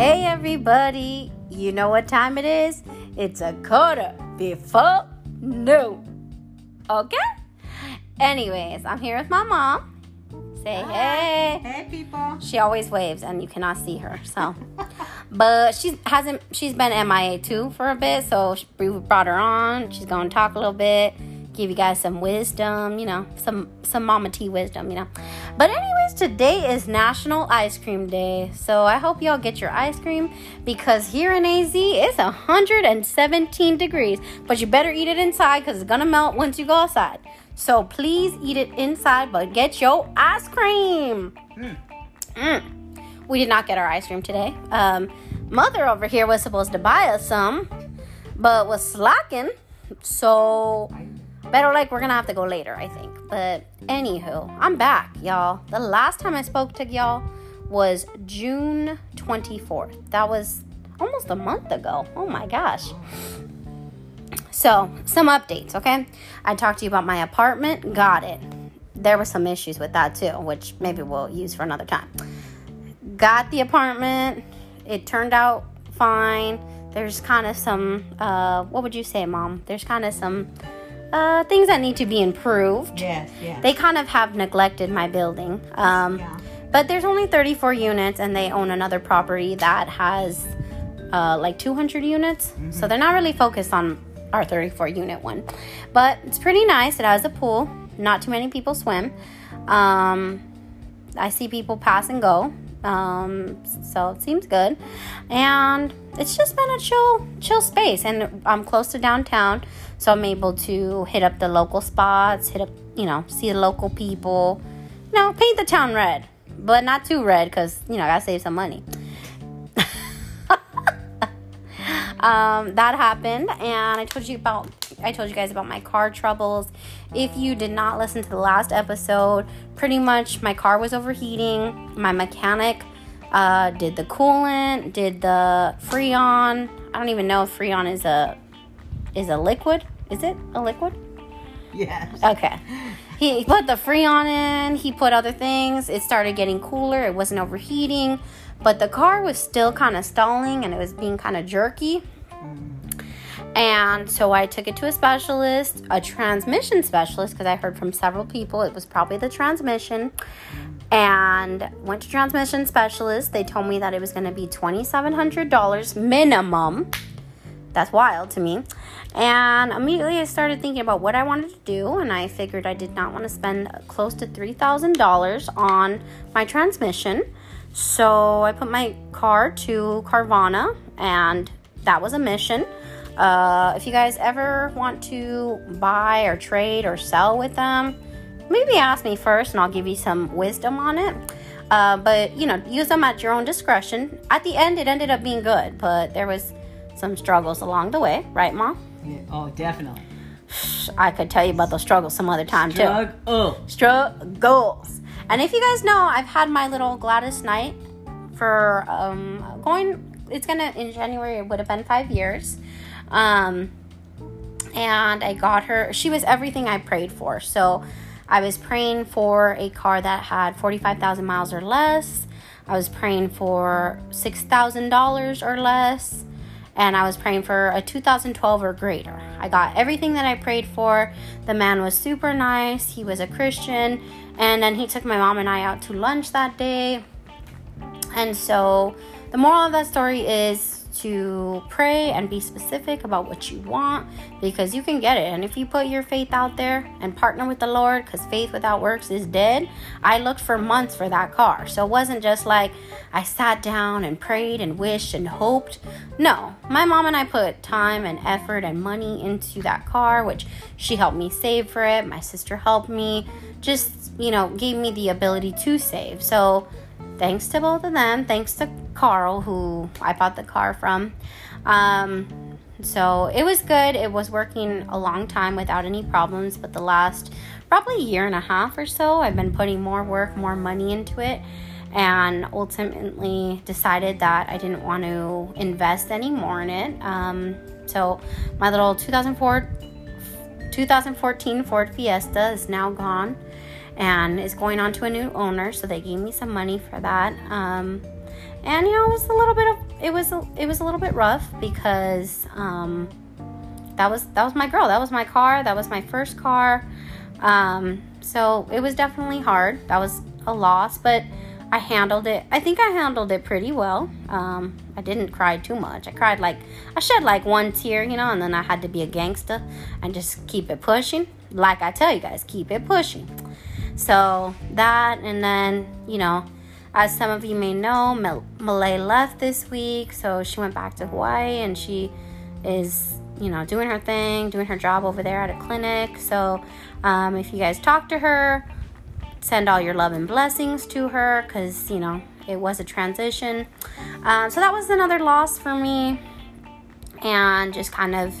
Hey, everybody. You know what time it is? It's a quarter before noon. Okay? Anyways, I'm here with my mom. Say hey. Hey, people. She always waves and you cannot see her. So, but she hasn't. She's been MIA too for a bit. So we brought her on. She's gonna talk a little bit, give you guys some wisdom. You know, some some Mama tea wisdom. You know. But anyways, today is National Ice Cream Day. So I hope y'all get your ice cream because here in AZ it's 117 degrees. But you better eat it inside because it's gonna melt once you go outside. So please eat it inside, but get your ice cream. Mm. We did not get our ice cream today. Um, mother over here was supposed to buy us some, but was slacking. So, better like we're gonna have to go later, I think. But anywho, I'm back, y'all. The last time I spoke to y'all was June 24th. That was almost a month ago. Oh my gosh. So, some updates, okay? I talked to you about my apartment. Got it. There were some issues with that too, which maybe we'll use for another time. Got the apartment. It turned out fine. There's kind of some, uh, what would you say, mom? There's kind of some uh, things that need to be improved. Yes, yes. They kind of have neglected my building. Um, Yeah. But there's only 34 units, and they own another property that has uh, like 200 units. So they're not really focused on our 34 unit one. But it's pretty nice. It has a pool. Not too many people swim. Um, I see people pass and go. Um, so it seems good. And it's just been a chill, chill space. And I'm close to downtown. So I'm able to hit up the local spots, hit up, you know, see the local people. You know, paint the town red. But not too red because, you know, I gotta save some money. um, that happened and i told you about i told you guys about my car troubles if you did not listen to the last episode pretty much my car was overheating my mechanic uh, did the coolant did the freon i don't even know if freon is a is a liquid is it a liquid Yes. Okay. He put the Freon in, he put other things. It started getting cooler, it wasn't overheating, but the car was still kind of stalling and it was being kind of jerky. And so I took it to a specialist, a transmission specialist, because I heard from several people it was probably the transmission. And went to transmission specialist. They told me that it was going to be $2,700 minimum. That's wild to me. And immediately I started thinking about what I wanted to do, and I figured I did not want to spend close to $3,000 on my transmission. So I put my car to Carvana, and that was a mission. Uh, if you guys ever want to buy or trade or sell with them, maybe ask me first and I'll give you some wisdom on it. Uh, but you know, use them at your own discretion. At the end, it ended up being good, but there was some struggles along the way, right, Mom? Yeah, Oh, definitely. I could tell you about those struggles some other time too. Drug. Oh. Struggles. And if you guys know, I've had my little Gladys Knight for um, going. It's gonna in January. It would have been five years. Um, and I got her. She was everything I prayed for. So I was praying for a car that had forty-five thousand miles or less. I was praying for six thousand dollars or less and I was praying for a 2012 or greater. I got everything that I prayed for. The man was super nice. He was a Christian, and then he took my mom and I out to lunch that day. And so, the moral of that story is to pray and be specific about what you want because you can get it. And if you put your faith out there and partner with the Lord, because faith without works is dead, I looked for months for that car. So it wasn't just like I sat down and prayed and wished and hoped. No, my mom and I put time and effort and money into that car, which she helped me save for it. My sister helped me, just, you know, gave me the ability to save. So, thanks to both of them. Thanks to Carl, who I bought the car from. Um, so it was good. It was working a long time without any problems, but the last probably year and a half or so, I've been putting more work, more money into it, and ultimately decided that I didn't want to invest any more in it. Um, so my little 2004, 2014 Ford Fiesta is now gone and is going on to a new owner. So they gave me some money for that. Um, and you know it was a little bit of it was a, it was a little bit rough because um, that was that was my girl, that was my car, that was my first car. Um, so it was definitely hard. That was a loss, but I handled it. I think I handled it pretty well. Um, I didn't cry too much. I cried like I shed like one tear, you know, and then I had to be a gangster and just keep it pushing. Like I tell you guys, keep it pushing. So that, and then you know, as some of you may know, Mal- Malay left this week, so she went back to Hawaii, and she is you know doing her thing, doing her job over there at a clinic. So um, if you guys talk to her send all your love and blessings to her because, you know, it was a transition. Uh, so that was another loss for me. And just kind of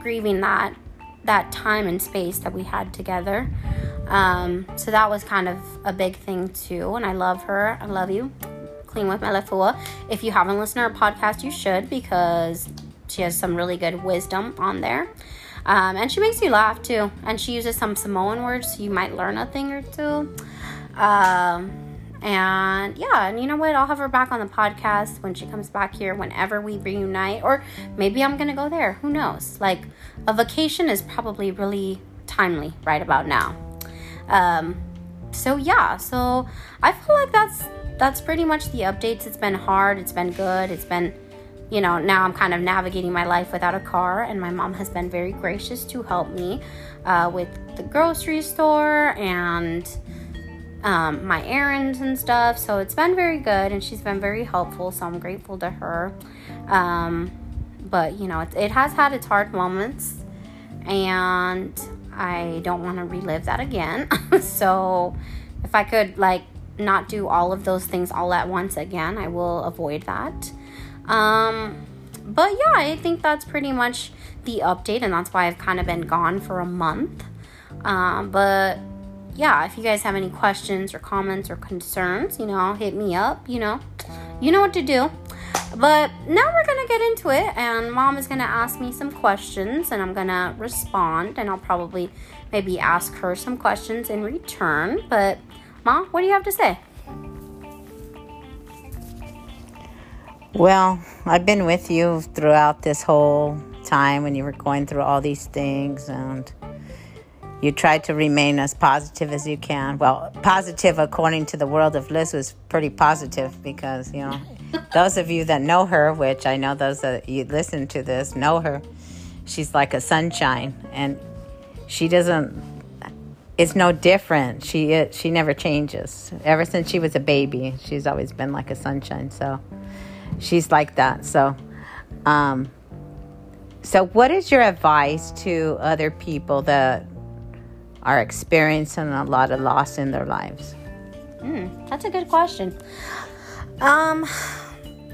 grieving that that time and space that we had together. Um, so that was kind of a big thing too. And I love her. I love you. Clean with my Melefua. If you haven't listened to her podcast, you should because she has some really good wisdom on there. Um, and she makes you laugh too. And she uses some Samoan words, so you might learn a thing or two. Um, and yeah, and you know what? I'll have her back on the podcast when she comes back here, whenever we reunite. Or maybe I'm to go there. Who knows? Like, a vacation is probably really timely right about now. Um, so yeah, so I feel like that's that's pretty much the updates. It's been hard, it's been good, it's been you know, now I'm kind of navigating my life without a car, and my mom has been very gracious to help me uh, with the grocery store and um, my errands and stuff. So it's been very good, and she's been very helpful. So I'm grateful to her. Um, but you know, it, it has had its hard moments, and I don't want to relive that again. so if I could, like, not do all of those things all at once again, I will avoid that. Um, but yeah, I think that's pretty much the update, and that's why I've kind of been gone for a month. Um, but yeah, if you guys have any questions or comments or concerns, you know, hit me up, you know, you know what to do. But now we're gonna get into it, and mom is gonna ask me some questions, and I'm gonna respond, and I'll probably maybe ask her some questions in return. But, mom, what do you have to say? Well, I've been with you throughout this whole time when you were going through all these things, and you tried to remain as positive as you can. Well, positive according to the world of Liz was pretty positive because, you know, those of you that know her, which I know those that you listen to this know her, she's like a sunshine and she doesn't it's no different. She she never changes. Ever since she was a baby, she's always been like a sunshine. So she's like that. So, um, so what is your advice to other people that are experiencing a lot of loss in their lives? Mm, that's a good question. Um,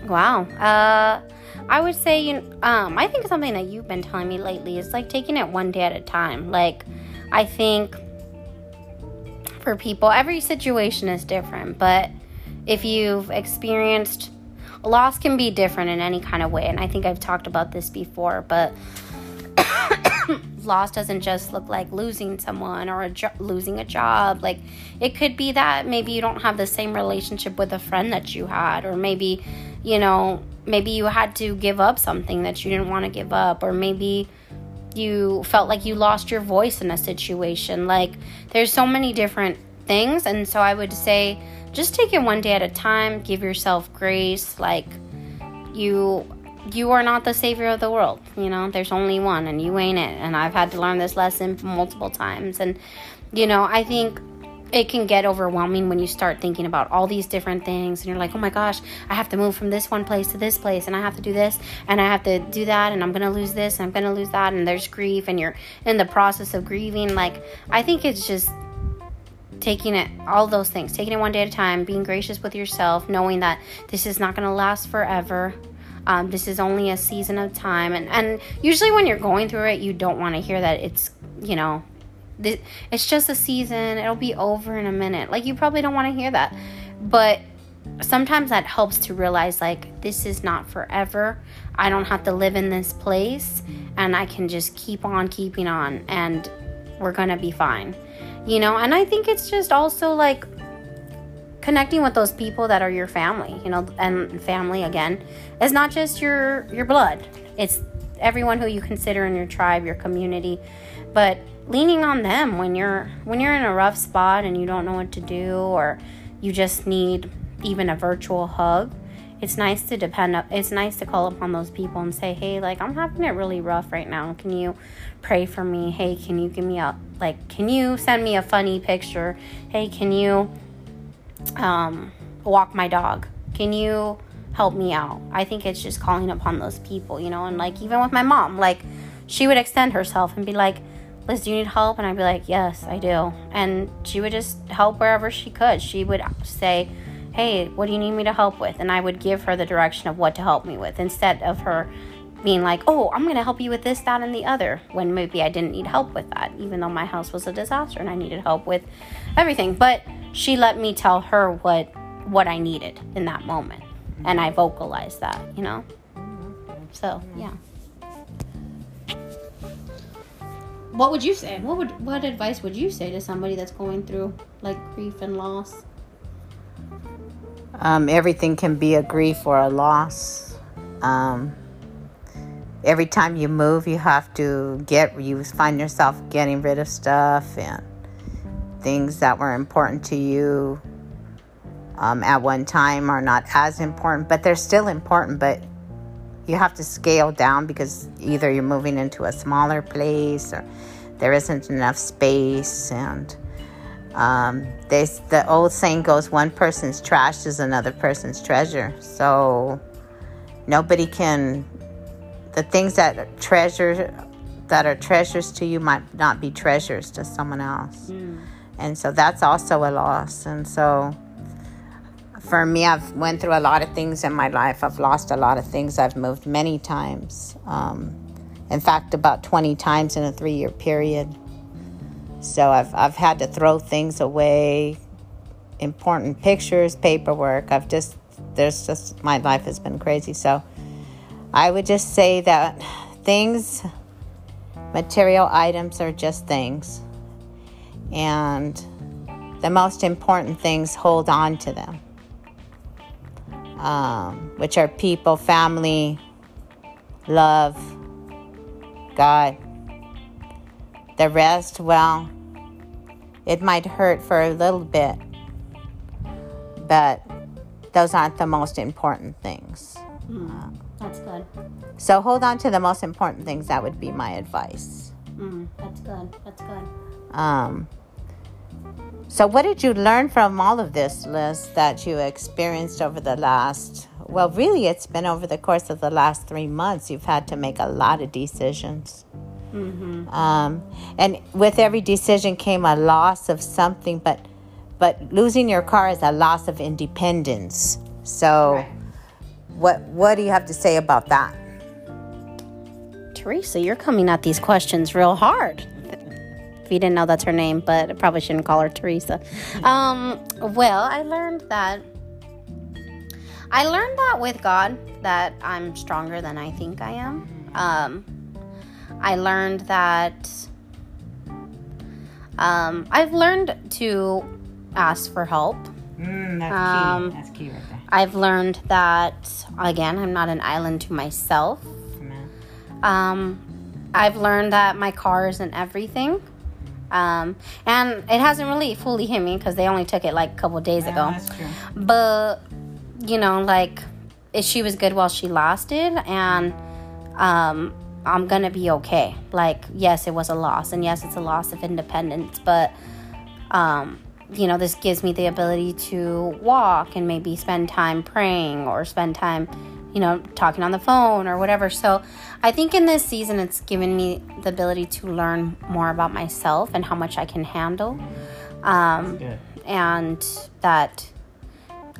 wow. Uh, I would say, you um, I think something that you've been telling me lately is like taking it one day at a time. Like, I think for people, every situation is different, but if you've experienced loss can be different in any kind of way and i think i've talked about this before but loss doesn't just look like losing someone or a jo- losing a job like it could be that maybe you don't have the same relationship with a friend that you had or maybe you know maybe you had to give up something that you didn't want to give up or maybe you felt like you lost your voice in a situation. Like there's so many different things and so i would say just take it one day at a time give yourself grace like you you are not the savior of the world you know? There's only one and you ain't it. And i've had to learn this lesson multiple times. And you know i think it can get overwhelming when you start thinking about all these different things. And you're like oh my gosh i have to move from this one place to this place. And i have to do this and i have to do that and i'm gonna lose this and i'm gonna lose that. And there's grief and you're in the process of grieving. Like i think it's just taking it all those things taking it one day at a time being gracious with yourself knowing that this is not to last forever um, this is only a season of time. And and usually when you're going through it you don't want to hear that it's you know it's just a season it'll be over in a minute. Like you probably don't want to hear that. But sometimes that helps to realize like this is not forever. I don't have to live in this place and i can just keep on keeping on and we're gonna be fine. You know and i think it's just also like connecting with those people that are your family, you know, and family again is not just your your blood. It's everyone who you consider in your tribe, your community, but leaning on them when you're when you're in a rough spot and you don't know what to do or you just need even a virtual hug it's nice to depend up it's nice to call upon those people and say hey like i'm having it really rough right now. Can you pray for me? Hey can you give me a like can you send me a funny picture? Hey can you um, walk my dog. Can you help me out? I think it's just calling upon those people you know and like even with my mom like she would extend herself and be like liz do you need help? And i'd be like yes i do. And she would just help wherever she could. She would say hey, what do you need me to help with? And I would give her the direction of what to help me with instead of her being like, oh, I'm going to help you with this, that, and the other, when maybe I didn't need help with that, even though my house was a disaster and I needed help with everything. But she let me tell her what what I needed in that moment. And I vocalized that, you know? So, yeah. What would you say? What would what advice would you say to somebody that's going through like grief and loss? Um, everything can be a grief or a loss. Um, every time you move, you have to get, you find yourself getting rid of stuff and things that were important to you um, at one time are not as important, but they're still important, but you have to scale down because either you're moving into a smaller place or there isn't enough space and um, they, the old saying goes, one person's trash is another person's treasure. So nobody can, the things that treasure, that are treasures to you might not be treasures to someone else. Mm. And so that's also a loss. And so for me, I've went through a lot of things in my life. I've lost a lot of things. I've moved many times. Um, in fact, about 20 times in a three year period. So I've, I've had to throw things away, important pictures, paperwork. I've just, there's just, my life has been crazy. So I would just say that things, material items are just things. And the most important things, hold on to them, um, which are people, family, love, God. The rest, well, it might hurt for a little bit, but those aren't the most important things. Mm, that's good. So hold on to the most important things. That would be my advice. Mm, that's good. That's good. Um, so, what did you learn from all of this, Liz, that you experienced over the last, well, really, it's been over the course of the last three months. You've had to make a lot of decisions. Mm-hmm. Um, and with every decision came a loss of something, but but losing your car is a loss of independence. So, right. what what do you have to say about that? Teresa, you're coming at these questions real hard. If you didn't know that's her name, but I probably shouldn't call her Teresa. Um, well, I learned that I learned that with God that I'm stronger than I think I am. Um, I learned that um, I've learned to ask for help. Mm, that's um, key. That's key right there. I've learned that again, I'm not an island to myself. Um, I've learned that my car isn't everything. Um, and it hasn't really fully hit me because they only took it like a couple days yeah, ago. But you know, like she was good while she lasted, and um, I'm gonna be okay. Like, yes, it was a loss, and yes, it's a loss of independence, but um, you know, this gives me the ability to walk and maybe spend time praying or spend time, you know, talking on the phone or whatever. So, I think in this season, it's given me the ability to learn more about myself and how much I can handle, um, and that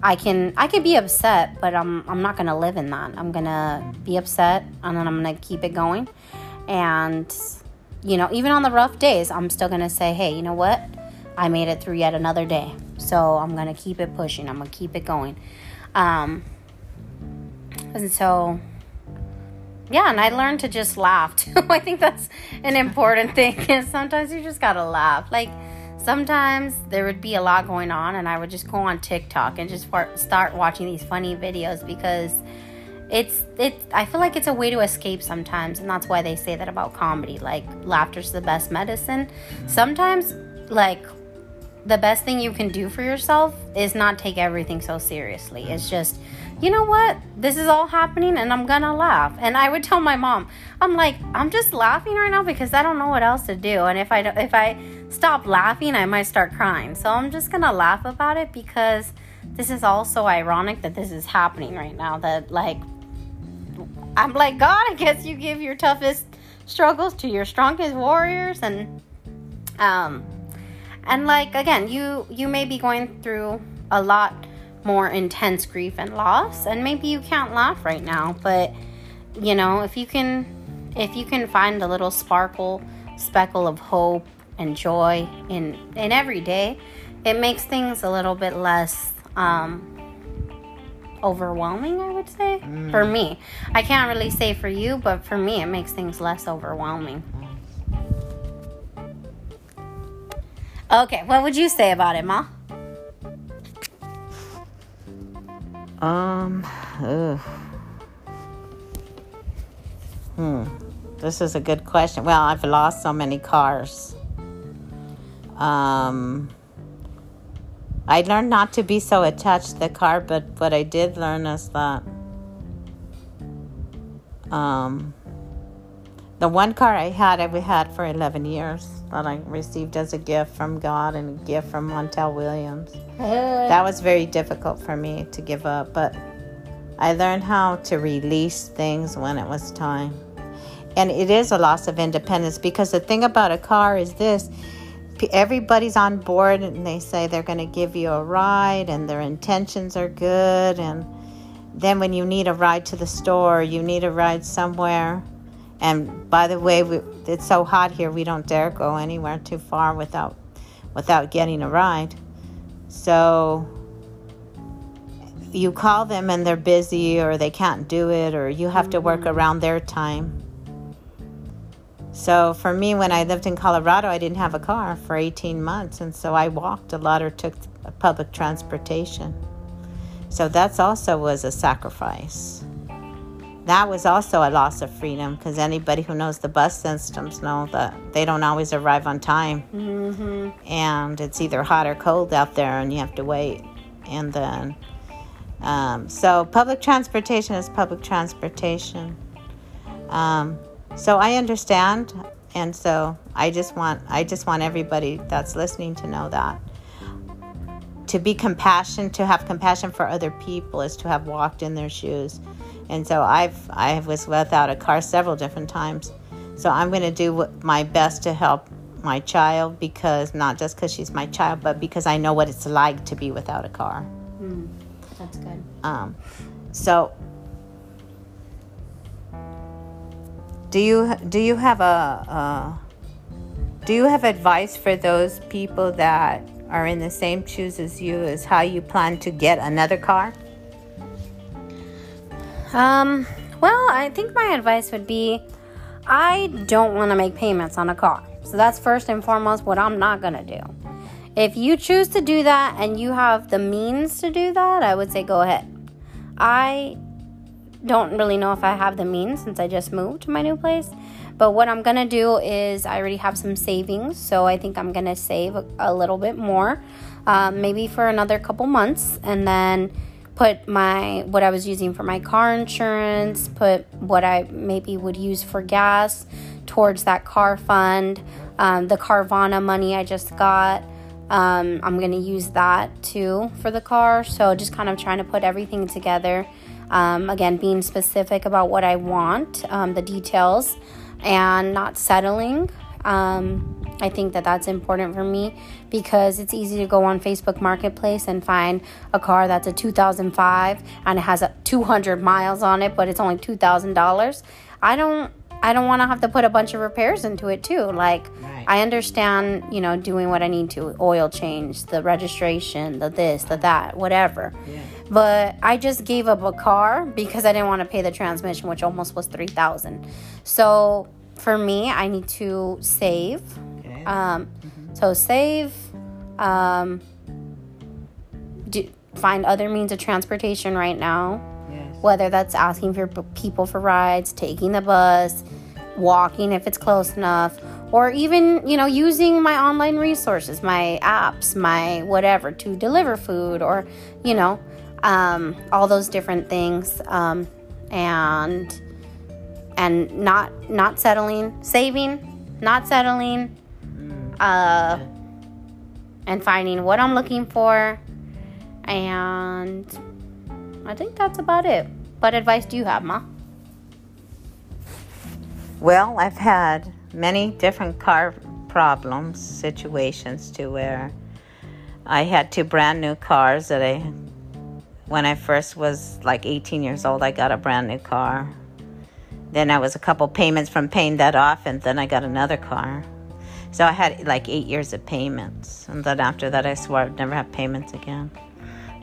I can I can be upset, but I'm I'm not gonna live in that. I'm gonna be upset and then I'm gonna keep it going. And you know, even on the rough days, I'm still gonna say, hey, you know what? I made it through yet another day. So I'm gonna keep it pushing. I'm gonna keep it going. Um, and so yeah, and I learned to just laugh too. I think that's an important thing. Is sometimes you just gotta laugh. Like sometimes there would be a lot going on, and I would just go on TikTok and just start watching these funny videos because it's it I feel like it's a way to escape sometimes and that's why they say that about comedy like laughter's the best medicine sometimes like the best thing you can do for yourself is not take everything so seriously it's just you know what? This is all happening and i'm gonna laugh. And i would tell my mom i'm like i'm just laughing right now because i don't know what else to do. And if i if i stop laughing i might start crying. So i'm just gonna laugh about it because this is all so ironic that this is happening right now that like I'm like, God, I guess you give your toughest struggles to your strongest warriors. And um and like again, you you may be going through a lot more intense grief and loss and maybe you can't laugh right now, but you know, if you can if you can find a little sparkle, speckle of hope and joy in in every day, it makes things a little bit less um overwhelming, I would say. Mm. For me. I can't really say for you, but for me, it makes things less overwhelming. Okay, what would you say about it, Ma? Um, ugh. Hmm. This is a good question. Well, I've lost so many cars. Um, I learned not to be so attached to the car, but what I did learn is that um, the one car I had, I we had for 11 years that I received as a gift from God and a gift from Montel Williams. That was very difficult for me to give up, but I learned how to release things when it was time. And it is a loss of independence because the thing about a car is this everybody's on board and they say they're going to give you a ride and their intentions are good and then when you need a ride to the store you need a ride somewhere and by the way we, it's so hot here we don't dare go anywhere too far without without getting a ride so you call them and they're busy or they can't do it or you have to work around their time so for me, when I lived in Colorado, I didn't have a car for 18 months, and so I walked a lot or took public transportation. So that's also was a sacrifice. That was also a loss of freedom because anybody who knows the bus systems know that they don't always arrive on time, mm-hmm. and it's either hot or cold out there, and you have to wait. And then, um, so public transportation is public transportation. Um, so I understand and so I just want I just want everybody that's listening to know that to be compassion to have compassion for other people is to have walked in their shoes. And so I've I was without a car several different times. So I'm going to do my best to help my child because not just because she's my child, but because I know what it's like to be without a car. Mm, that's good. Um, so do you do you have a uh, do you have advice for those people that are in the same shoes as you as how you plan to get another car? Um, well, I think my advice would be I don't want to make payments on a car. So that's first and foremost what I'm not going to do. If you choose to do that and you have the means to do that, I would say go ahead. I don't really know if I have the means since I just moved to my new place. But what I'm gonna do is I already have some savings, so I think I'm gonna save a, little bit more, um, maybe for another couple months, and then put my what I was using for my car insurance, put what I maybe would use for gas towards that car fund, um, the Carvana money I just got. Um, I'm gonna use that too for the car. So just kind of trying to put everything together um, again, being specific about what I want, um, the details, and not settling. I think that that's important for me because it's easy to go on Facebook Marketplace and find a car that's a 2005 and it has a 200 miles on it, but it's only $2,000. I don't I don't want to have to put a bunch of repairs into it too. Like right. I understand, you know, doing what I need to, oil change, the registration, the this, the that, whatever. Yeah. But I just gave up a car because I didn't want to pay the transmission, which almost was 3000. So for me, I need to save. Okay. Um, mm-hmm. So save um, do, find other means of transportation right now. Yes. Whether that's asking for people for rides, taking the bus, walking if it's close enough, or even, you know, using my online resources, my apps, my whatever to deliver food or, you know, um, all those different things. Um, and and not not settling, saving, not settling, uh, and finding what I'm looking for. And I think that's about it. What advice do you have, Ma? Well, I've had many different car problems, situations to where I had two brand new cars that I, when I first was like 18 years old, I got a brand new car. Then I was a couple payments from paying that off, and then I got another car. So I had like eight years of payments. And then after that, I swore I'd never have payments again.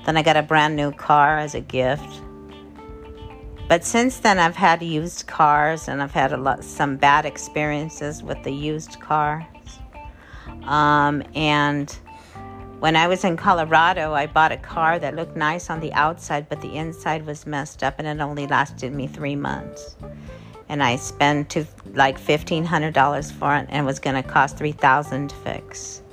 Then I got a brand new car as a gift. But since then, I've had used cars and I've had a lot, some bad experiences with the used cars. Um, and when I was in Colorado, I bought a car that looked nice on the outside, but the inside was messed up and it only lasted me three months. And I spent to like fifteen hundred dollars for it, and it was going to cost three thousand to fix.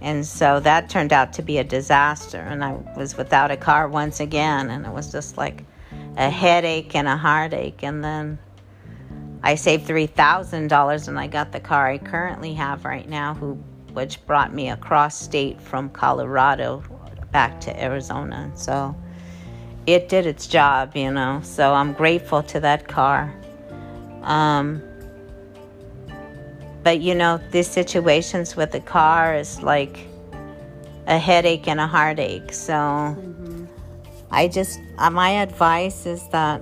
And so that turned out to be a disaster, and I was without a car once again, and it was just like a headache and a heartache. And then I saved three thousand dollars, and I got the car I currently have right now, who which brought me across state from Colorado back to Arizona. So it did its job, you know. So I'm grateful to that car. Um, but you know, these situations with the car is like a headache and a heartache. So I just, uh, my advice is that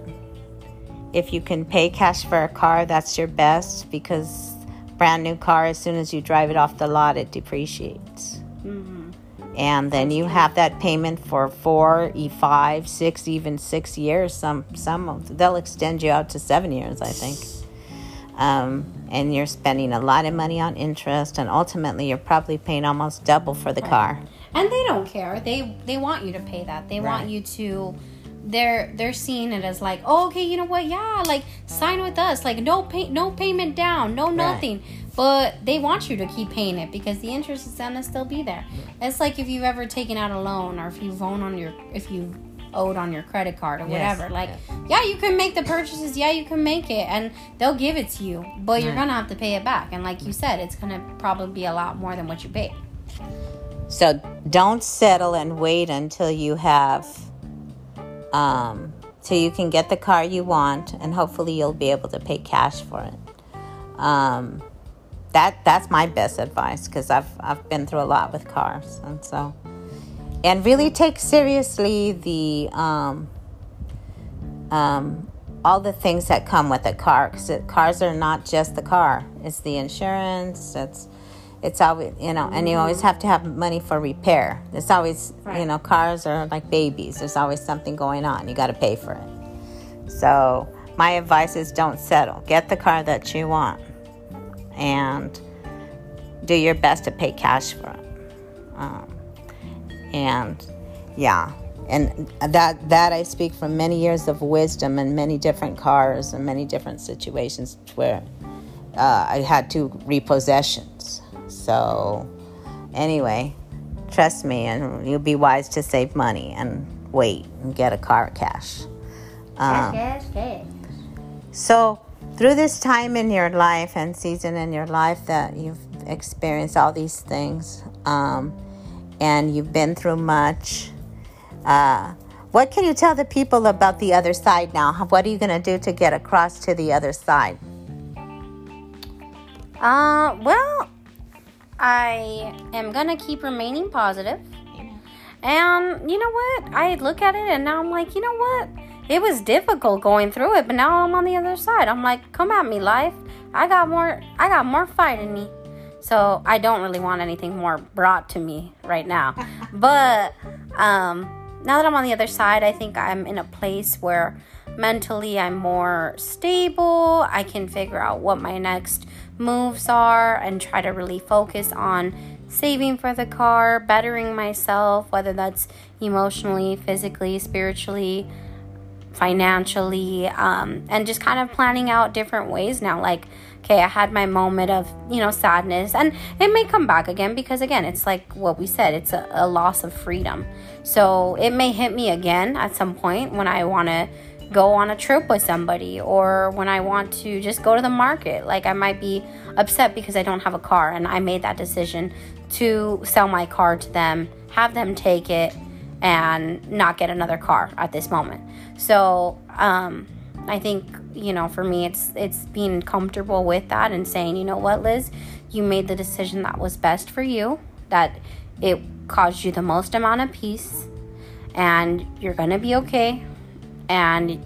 if you can pay cash for a car, that's your best because brand new car, as soon as you drive it off the lot, it depreciates. And then you have that payment for four, e five, six, even six years. Some, some of they'll extend you out to seven years, I think. Um, and you're spending a lot of money on interest, and ultimately you're probably paying almost double for the car. And they don't care. They they want you to pay that. They want you to they're they're seeing it as like, oh, okay, you know what? Yeah, like sign with us. Like no pay no payment down, no nothing. But they want you to keep paying it because the interest is gonna still be there. It's like if you've ever taken out a loan or if you've owned on your if you owed on your credit card or Yes, whatever. Like, yeah, you can make the purchases. Yeah, you can make it, and they'll give it to you. But you're gonna have to pay it back. And like you said, it's gonna probably be a lot more than what you paid. So don't settle and wait until you have, um, till you can get the car you want, and hopefully you'll be able to pay cash for it. Um, that that's my best advice because I've I've been through a lot with cars, and so, and really take seriously the um, um, all the things that come with a car because cars are not just the car; it's the insurance, it's it's always you know and you always have to have money for repair. It's always you know cars are like babies. There's always something going on. You got to pay for it. So my advice is don't settle. Get the car that you want and do your best to pay cash for it. Um, and yeah and that that i speak from many years of wisdom and many different cars and many different situations where uh, I had two repossessions. So, anyway, trust me, and you'll be wise to save money and wait and get a car cash. Um, yes, yes. so, through this time in your life and season in your life that you've experienced all these things, um, and you've been through much, uh, what can you tell the people about the other side now? What are you going to do to get across to the other side? Uh, well, I am gonna keep remaining positive. And you know what? I look at it and now I'm like, you know what? It was difficult going through it, but now I'm on the other side. I'm like, come at me, life. I got more. I got more fight in me. So I don't really want anything more brought to me right now. but um, now that I'm on the other side, I think I'm in a place where mentally I'm more stable. I can figure out what my next moves are and try to really focus on saving for the car, bettering myself, whether that's emotionally, physically, spiritually, financially, um, and just kind of planning out different ways now. Like, okay, I had my moment of, you know, sadness, and it may come back again because, again, it's like what we said, it's a, a loss of freedom. So it may hit me again at some point when I want to go on a trip with somebody or when I want to just go to the market. Like I might be upset because I don't have a car and I made that decision to sell my car to them, have them take it and not get another car at this moment. So, um, I think, you know, for me it's it's being comfortable with that and saying, you know what, Liz, you made the decision that was best for you, that it caused you the most amount of peace and you're to be okay and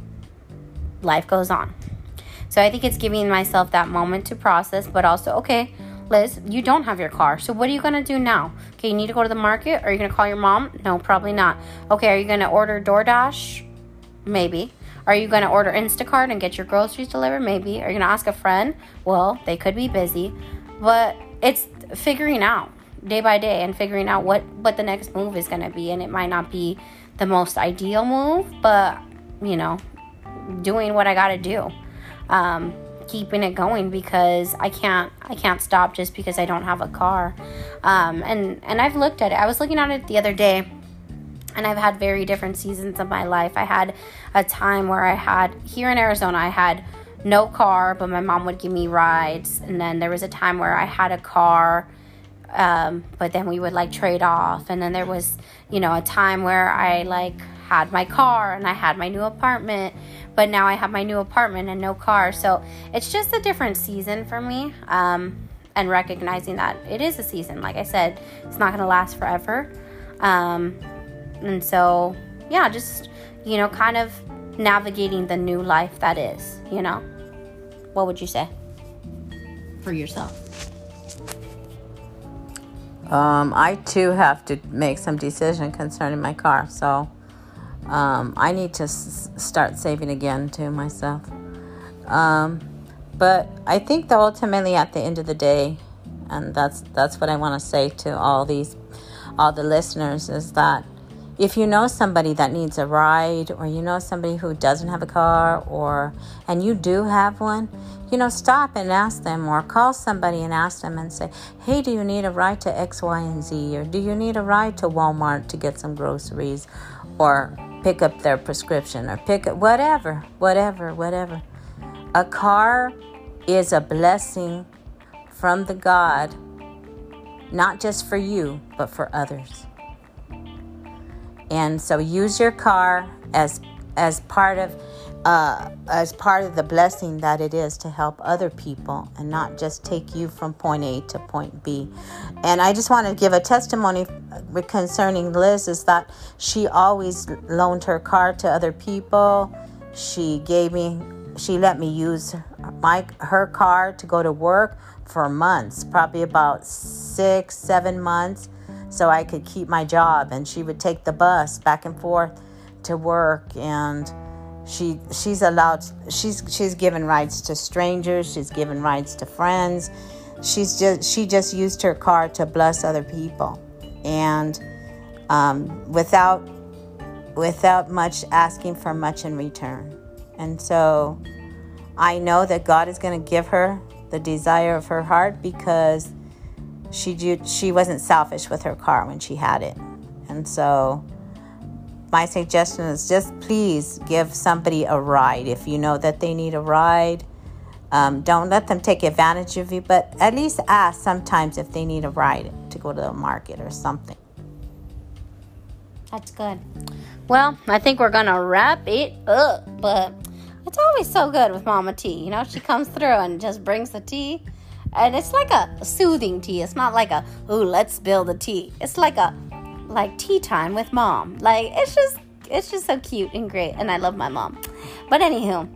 life goes on. So I think it's giving myself that moment to process, but also, okay, Liz, you don't have your car. So what are you going to do now? Okay, you need to go to the market. Are you going to call your mom? No, probably not. Okay, are you going to order DoorDash? Maybe. Are you going to order Instacart and get your groceries delivered? Maybe. Are you going to ask a friend? Well, they could be busy. But it's figuring out day by day and figuring out what what the next move is going to be and it might not be the most ideal move, but you know, doing what I got to do. Um, keeping it going because I can't I can't stop just because I don't have a car. Um, and and I've looked at it. I was looking at it the other day and I've had very different seasons of my life. I had a time where I had here in Arizona I had no car, but my mom would give me rides. And then there was a time where I had a car um, but then we would like trade off and then there was you know a time where i like had my car and I had my new apartment, but now I have my new apartment and no car. So it's just a different season for me. Um, and recognizing that it is a season. Like I said, it's not going to last forever. Um, and so, yeah, just, you know, kind of navigating the new life that is, you know? What would you say for yourself? Um, I too have to make some decision concerning my car. So um, I need to s- start saving again to myself. Um, but I think that ultimately, at the end of the day, and that's that's what I want to say to all these, all the listeners, is that if you know somebody that needs a ride, or you know somebody who doesn't have a car, or and you do have one, you know, stop and ask them, or call somebody and ask them and say, "Hey, do you need a ride to X, Y, and Z, or do you need a ride to Walmart to get some groceries, or pick up their prescription or pick up whatever, whatever, whatever. A car is a blessing from the God, not just for you, but for others. And so use your car as as part of uh, as part of the blessing that it is to help other people and not just take you from point A to point B. And I just want to give a testimony concerning Liz is that she always loaned her car to other people. She gave me, she let me use my her car to go to work for months, probably about six, seven months, so I could keep my job. And she would take the bus back and forth to work and she she's allowed she's she's given rides to strangers she's given rides to friends. She's just she just used her car to bless other people. And um, without without much asking for much in return. And so i know that god is going to give her the desire of her heart because she she wasn't selfish with her car when she had it. And so my suggestion is just please give somebody a ride if you know that they need a ride. Um, don't let them take advantage of you, but at least ask sometimes if they need a ride to go to the market or something. That's good. Well, I think we're gonna wrap it up, but it's always so good with Mama T. You know, she comes through and just brings the tea, and it's like a soothing tea. It's not like a ooh, let's spill the tea. It's like a like tea time with mom. Like it's just it's just so cute and great and I love my mom. But anywho,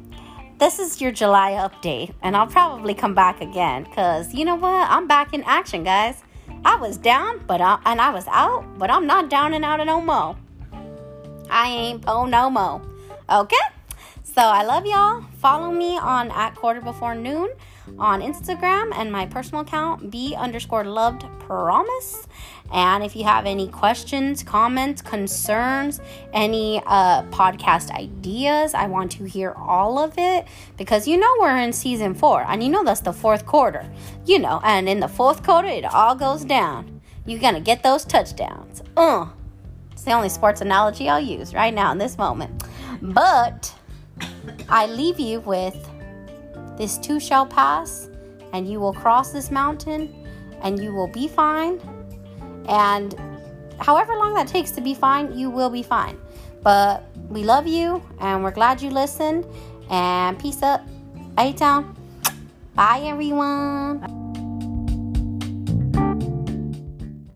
this is your July update and I'll probably come back again cuz you know what? I'm back in action, guys. I was down, but I, and I was out, but I'm not down and out no more. I ain't po no mo. Okay? So I love y'all. Follow me on at quarter before noon on Instagram and my personal account, B underscore loved promise. And if you have any questions, comments, concerns, any uh, podcast ideas, I want to hear all of it because you know we're in season four and you know that's the fourth quarter. You know, and in the fourth quarter, it all goes down. You're going to get those touchdowns. Uh, it's the only sports analogy I'll use right now in this moment. But I leave you with this too shall pass, and you will cross this mountain, and you will be fine. And however long that takes to be fine, you will be fine. But we love you, and we're glad you listened. And peace up, A Town. Bye, everyone.